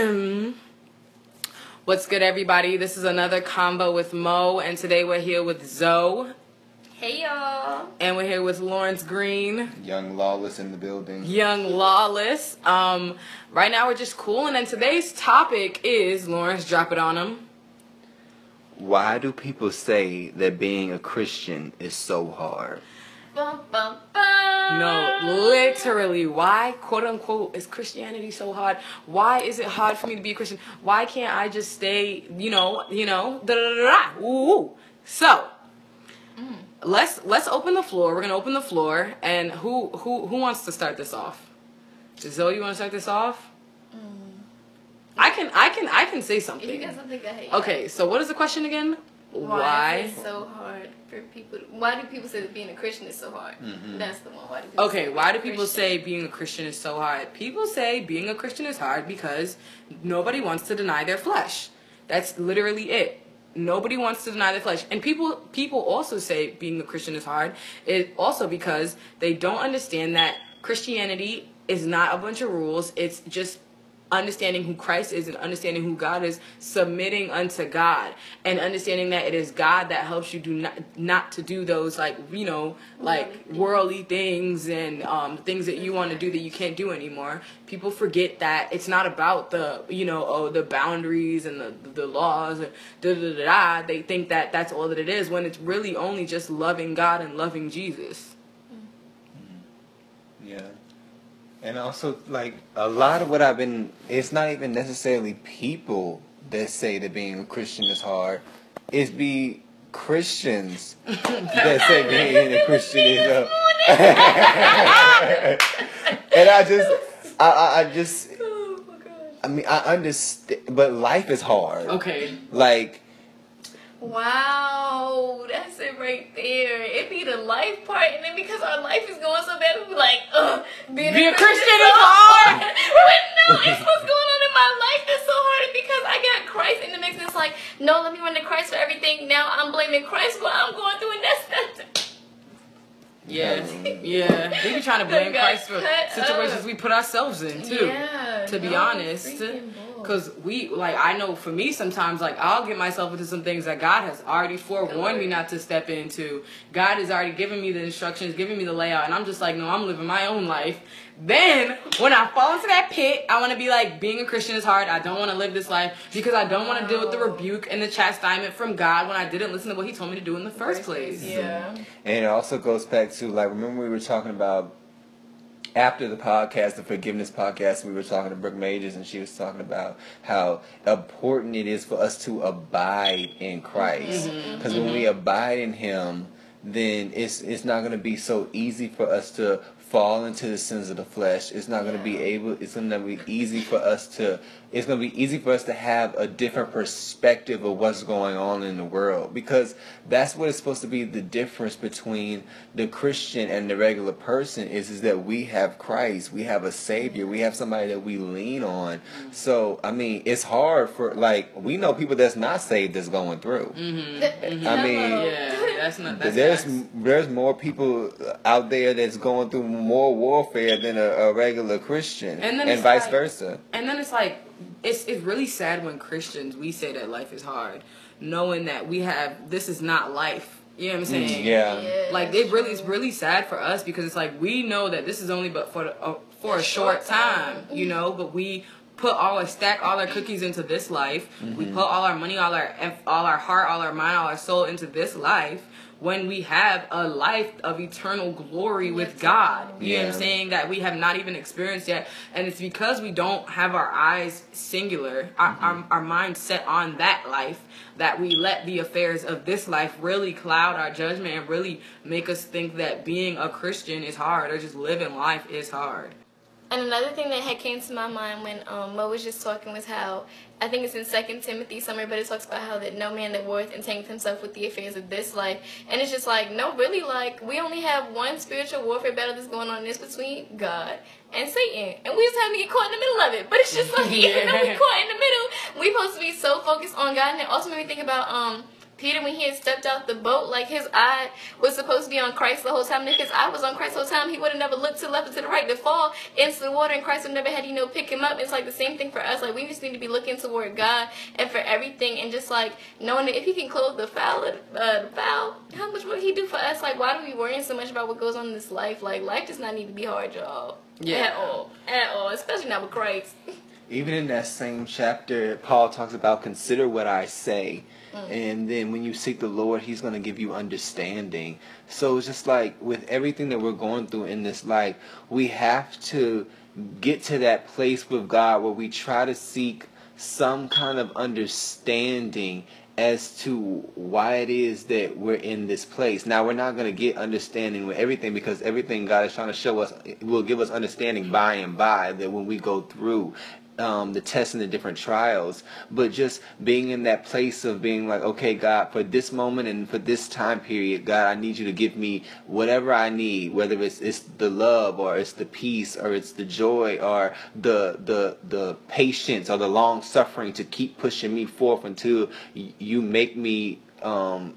What's good, everybody? This is another convo with Mo, and today we're here with Zoe, Hey y'all. and we're here with Lawrence Green, Young Lawless in the building. Young Lawless. Um, right now we're just cooling, and today's topic is Lawrence. Drop it on him. Why do people say that being a Christian is so hard? Bum, bum, bum. No, literally, why, quote unquote, is Christianity so hard? Why is it hard for me to be a Christian? Why can't I just stay, you know, you know, da da da da? Ooh. So, mm. let's let's open the floor. We're gonna open the floor, and who who who wants to start this off? Zoe, you want to start this off? Mm. I can I can I can say If you something. got something, go ahead. Okay, so what is the question again? Why, is it so hard for people? Why do people say that being a Christian is so hard? Mm-hmm. That's the one. Why do people Okay, why do people say being a Christian is so hard? People say being a Christian is hard because nobody wants to deny their flesh. That's literally it. Nobody wants to deny their flesh. And people people also say being a Christian is hard is also because they don't understand that Christianity is not a bunch of rules. It's just understanding who Christ is and understanding who God is, submitting unto God, and understanding that it is God that helps you do not not to do those like you know like worldly things and um, things that you want to do that you can't do anymore. People forget that it's not about the you know oh the boundaries and the the laws and da da da da. They think that that's all that it is when it's really only just loving God and loving Jesus. Yeah. And also, like, a lot of what I've been, it's not even necessarily people that say that being a Christian is hard. It's be Christians that say being a Christian is hard. and I just, I, I, I just, Oh my god. I mean, I understand, but life is hard. Okay. Like, Wow, that's it right there. It be the life part, and then because our life is going so bad, we be like, ugh, being Be a Christian Christian is hard. but no, it's what's going on in my life that's so hard because I got Christ in the mix. And it's like, no, let me run to Christ for everything. Now I'm blaming Christ for what I'm going through, and that's that's. Yeah, yeah. They be trying to blame Christ for situations up. we put ourselves in too. Yeah, to be no, honest, freaking bull. because we like I know for me sometimes like I'll get myself into some things that God has already forewarned me not to step into. God has already given me the instructions, giving me the layout, and I'm just like, no, I'm living my own life. Then when I fall into that pit, I want to be like, being a Christian is hard. I don't want to live this life because I don't want to deal with the rebuke and the chastisement from God when I didn't listen to what He told me to do in the first place. Yeah. And it also goes back to like remember we were talking about after the podcast, the forgiveness podcast, we were talking to Brooke Majors and she was talking about how important it is for us to abide in Christ. Mm-hmm. Mm-hmm. Because when we mm-hmm. abide in Him, then it's it's not going to be so easy for us to fall into the sins of the flesh. It's not going to be able. It's going to be easy for us to. It's going to be easy for us to have a different perspective of what's going on in the world because that's what is supposed to be the difference between the Christian and the regular person is is that we have Christ, we have a Savior, we have somebody that we lean on. So I mean, it's hard for like we know people that's not saved that's going through. Mm-hmm. I mean, Yeah, that's not. That's there's facts. there's more people out there that's going through more warfare than a, a regular Christian, And then and vice like- versa. And then it's like it's it's really sad when Christians we say that life is hard, knowing that we have this is not life. You know what I'm saying? Mm, yeah. Like it really it's really sad for us because it's like we know that this is only but for the, uh, for a short time, you know, but we put all our stack all our cookies into this life. We put all our money, all our all our heart, all our mind, all our soul into this life. When we have a life of eternal glory with God, you know what I'm saying? that we have not even experienced yet. And it's because we don't have our eyes singular our, mm-hmm. our, our mind set on that life that we let the affairs of this life really cloud our judgment and really make us think that being a christian is hard or just living life is hard And another thing that had came to my mind when um, Mo was just talking was how I think it's in Second Timothy somewhere, but it talks about how that no man that worth entangles himself with the affairs of this life, and it's just like no, really, like we only have one spiritual warfare battle that's going on. In this between God and Satan, and we just have to get caught in the middle of it. But it's just like even though we Yeah. caught in the middle, we supposed to be so focused on God, and it also made me think about um Peter, when he had stepped out the boat, like his eye was supposed to be on Christ the whole time. And if his eye was on Christ the whole time, he would have never looked to the left or to the right to fall into the water, and Christ would never had you know pick him up. It's like the same thing for us. Like we just need to be looking toward God and for everything, and just like knowing that if He can clothe the fowl, uh, the fowl, how much will He do for us? Like why do we worrying so much about what goes on in this life? Like life does not need to be hard, y'all. Yeah. At all, at all, especially not with Christ. Even in that same chapter, Paul talks about consider what I say. Mm. And then when you seek the Lord, He's going to give you understanding. So it's just like with everything that we're going through in this life, we have to get to that place with God where we try to seek some kind of understanding as to why it is that we're in this place. Now we're not going to get understanding with everything because everything God is trying to show us will give us understanding by and by that when we go through um, the tests and the different trials, but just being in that place of being like, okay, God, for this moment and for this time period, God, I need you to give me whatever I need, whether it's it's the love or it's the peace or it's the joy or the the the patience or the long suffering to keep pushing me forth until you make me um,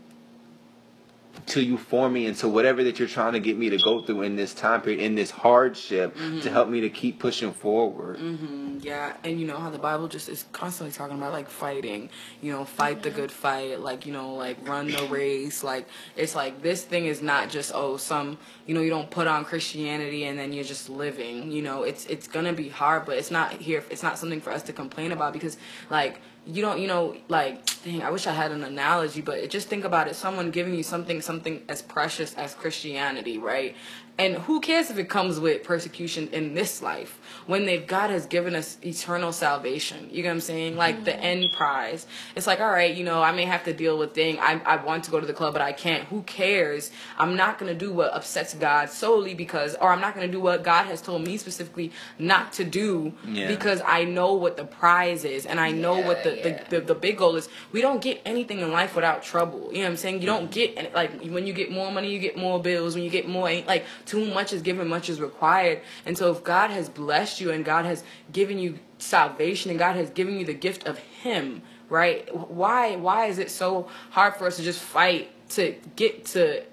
till you for me into whatever that you're trying to get me to go through in this time period, in this hardship, mm-hmm. to help me to keep pushing forward. Mm-hmm. Yeah, and you know how the Bible just is constantly talking about like fighting, you know, fight the good fight, like you know, like run the race. Like it's like this thing is not just oh some, you know, you don't put on Christianity and then you're just living. You know, it's it's gonna be hard, but it's not here. It's not something for us to complain about because like you don't you know like dang i wish i had an analogy but just think about it. Someone giving you something something as precious as christianity right and who cares if it comes with persecution in this life when they've God has given us eternal salvation. You know what I'm saying? Like mm-hmm. the end prize. It's like, all right, you know, I may have to deal with thing. I, I want to go to the club, but I can't. Who cares? I'm not going to do what upsets God solely because, or I'm not going to do what God has told me specifically not to do yeah. because I know what the prize is and I know yeah, what the, yeah. the, the, the, big goal is. We don't get anything in life without trouble. You know what I'm saying? You don't get, any, like, when you get more money, you get more bills. When you get more, like, too much is given, much is required. And so if God has blessed you and God has given you salvation and God has given you the gift of Him, right? Why why is it so hard for us to just fight to get to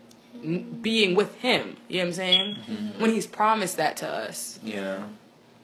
being with Him? You know what I'm saying? Mm-hmm. When He's promised that to us. Yeah.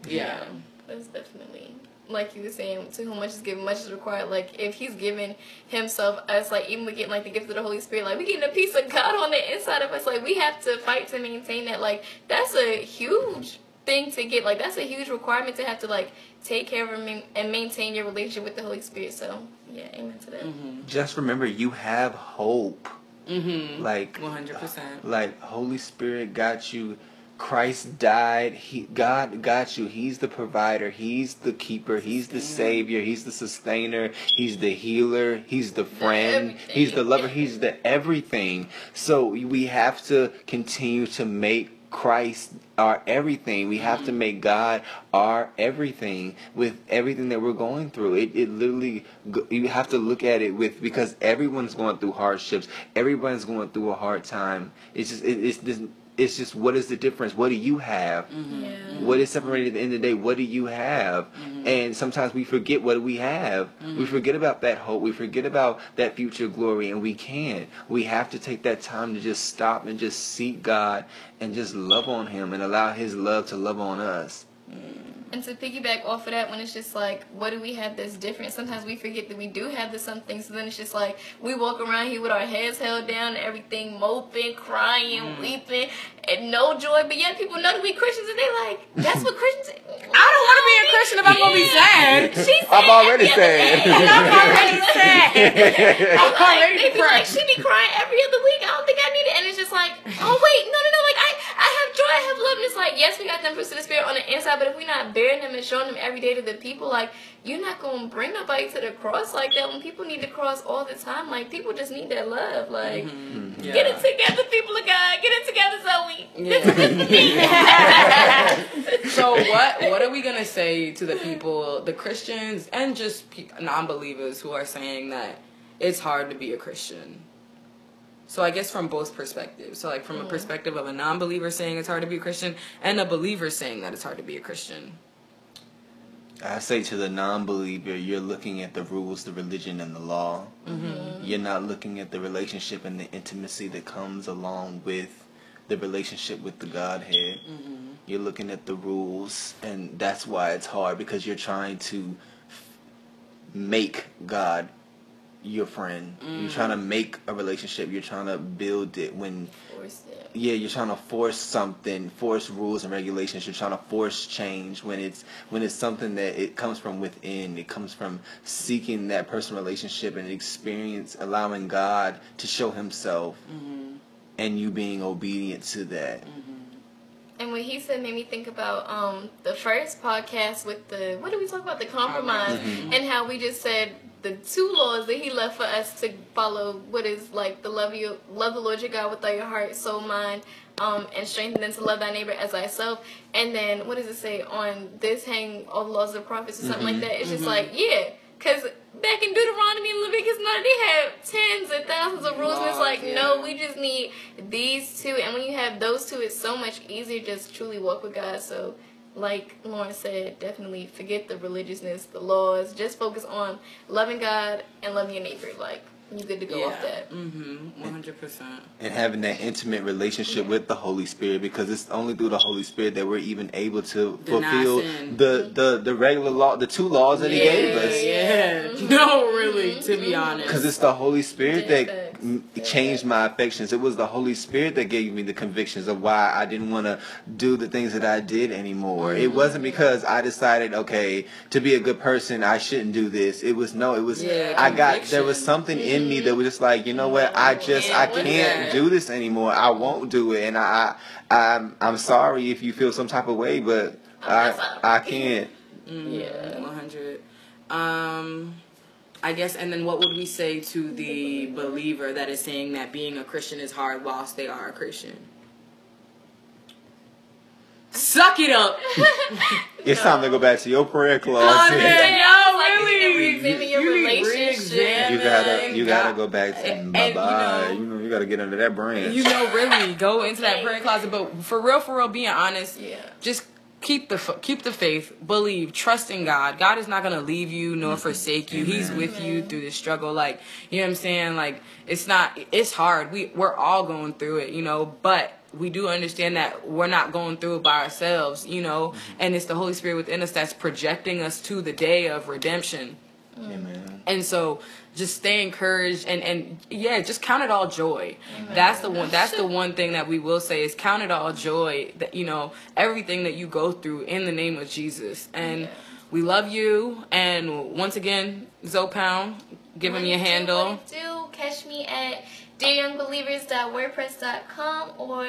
Yeah. That's definitely like you were saying, to whom much is given, much is required. Like if he's given himself us, like even we getting like the gift of the Holy Spirit, like we getting a piece of God on the inside of us. Like we have to fight to maintain that. Like that's a huge thing to get. Like that's a huge requirement to have to like take care of and maintain your relationship with the Holy Spirit. So yeah, amen to that. Mm-hmm. Just remember, you have hope. Mm-hmm. Like one hundred percent. Like Holy Spirit got you. Christ died. He God got you. He's the provider. He's the keeper. He's the savior. He's the sustainer. He's the healer. He's the friend. The he's the lover. He's the everything. So we have to continue to make Christ our everything. We have to make God our everything with everything that we're going through. It, it literally, you have to look at it with, because everyone's going through hardships. Everyone's going through a hard time. It's just, it, it's this it's just what is the difference? What do you have? Mm-hmm. Yeah. What is separated at the end of the day? What do you have? Mm-hmm. And sometimes we forget what we have. Mm-hmm. We forget about that hope. We forget about that future glory, and we can't. We have to take that time to just stop and just seek God and just love on Him and allow His love to love on us. Mm. And to piggyback off of that, when it's just like, what do we have that's different? Sometimes we forget that we do have the something. So then it's just like we walk around here with our heads held down, and everything moping, crying, mm. weeping, and no joy. But yet people know that we Christians, and they like, that's what Christians. I don't want to be a Christian if I'm gonna be sad. She's I'm already sad. I'm already sad. I'm already like, they be like, she be crying every other week. I don't think I need it, and it's just like, oh wait, no, no, no. Like I, I have joy, I have love, and it's like, yes, we got them fruits of the spirit on the inside, but if we're not bearing them and showing them every day to the people, like you're not gonna bring nobody to the cross like that. When people need the cross all the time, like people just need that love. Like mm-hmm. yeah. get it together, people of God. Get it together, Zoe. Yeah. so what what are we gonna say to the people, the Christians, and just non-believers who are saying that it's hard to be a Christian? So I guess from both perspectives. So like from a perspective of a non-believer saying it's hard to be a Christian and a believer saying that it's hard to be a Christian. I say to the non-believer, you're looking at the rules, the religion, and the law. Mm-hmm. You're not looking at the relationship and the intimacy that comes along with the relationship with the Godhead. Mm-hmm. You're looking at the rules, and that's why it's hard because you're trying to f- make God your friend. You're trying to mm. make a relationship. You're trying to build it when Force it. yeah, you're trying to force something, force rules and regulations. You're trying to force change when it's when it's something that it comes from within. It comes from seeking that personal relationship and experience, allowing God to show Himself, mm-hmm. and you being obedient to that. Mm-hmm. And what he said made me think about um, the first podcast with the what did we talk about the compromise mm-hmm. and how we just said the two laws that he left for us to follow. What is like the love you love the Lord your God with all your heart, soul, mind, um, and strengthen them to love thy neighbor as thyself. And then what does it say on this hang all the laws of the prophets or something like that? It's just like yeah, because back in Deuteronomy and Leviticus, none they have tens and thousands of rules, and it's like Laws, no, we just need these two. And when you have those two, it's so much easier just truly walk with God. So, like Lauren said, definitely forget the religiousness, the laws. Just focus on loving God and loving your neighbor. Like, you good to go off that. Mm-hmm. One hundred percent. and having that intimate relationship with the Holy Spirit because it's only through the Holy Spirit that we're even able to Deny fulfill sin. the, the the regular law, the two laws that He gave us. Yeah. No, really. To be honest. Because it's the Holy Spirit Yeah, that facts. m- changed my affections. It was the Holy Spirit that gave me the convictions of why I didn't want to do the things that I did anymore. It Mm-hmm. wasn't because I decided, okay, to be a good person, I shouldn't do this. It was no, it was Yeah, I got there was something in me that was just like, you know what? I just I Yeah, what is can't do this anymore. I won't do it, and I, I I'm I'm sorry if you feel some type of way, but not I. I can't. Yeah. One hundred. Um, I guess, and then what would we say to the believer that is saying that being a Christian is hard whilst they are a Christian? Suck it up. It's time to go back to your prayer closet. Oh, man, Yeah, yo, like you need to really? re-examine your You relationship. You gotta, you gotta go back to And- bye and, you bye. know- You know, you gotta get under that branch. You know, really go into that prayer closet. But for real, for real, being honest, Yeah. just keep the f- keep the faith, believe, trust in God. God is not gonna leave you nor forsake you. He's Amen. with you through the struggle. Like you know what I'm saying. Like it's not. It's hard. We we're all going through it. You know, but. We do understand that we're not going through it by ourselves, you know, mm-hmm. and it's the Holy Spirit within us that's projecting us to the day of redemption. Amen. And so just stay encouraged and, and yeah, just count it all joy. That's the one that's the one thing that we will say is count it all joy that you know, everything that you go through in the name of Jesus. And Yeah. we love you and once again, Zopound, give him your What it do, handle. do, catch me at dearyoungbelievers.wordpress.com or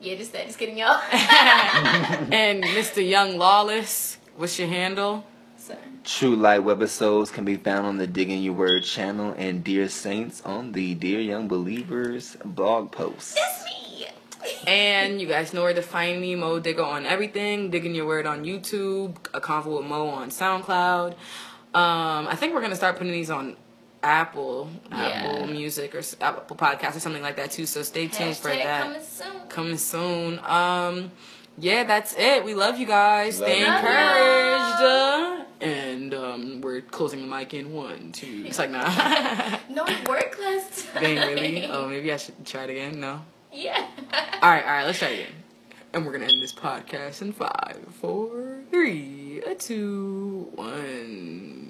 yeah, just that. Just kidding, y'all. and Mr. Young Lawless, what's your handle? Sorry. True Light webisodes can be found on the Digging Your Word channel and Dear Saints on the Dear Young Believers blog post. That's me. And you guys know where to find me, Mo Digger on everything, digging your word on YouTube, a convo with Mo on SoundCloud. Um, I think we're gonna start putting these on Apple, Apple Yeah. Music or Apple Podcast or something like that too. So stay tuned for that. coming soon. Coming soon. Um, yeah, that's it. We love you guys. Love Stay you. encouraged. And um, we're closing the mic in one, two. It's like nah. No work last time. Dang, really? Oh, maybe I should try it again. No. Yeah. All right, all right, let's try it again. And we're gonna end this podcast in five, four, three, two, one.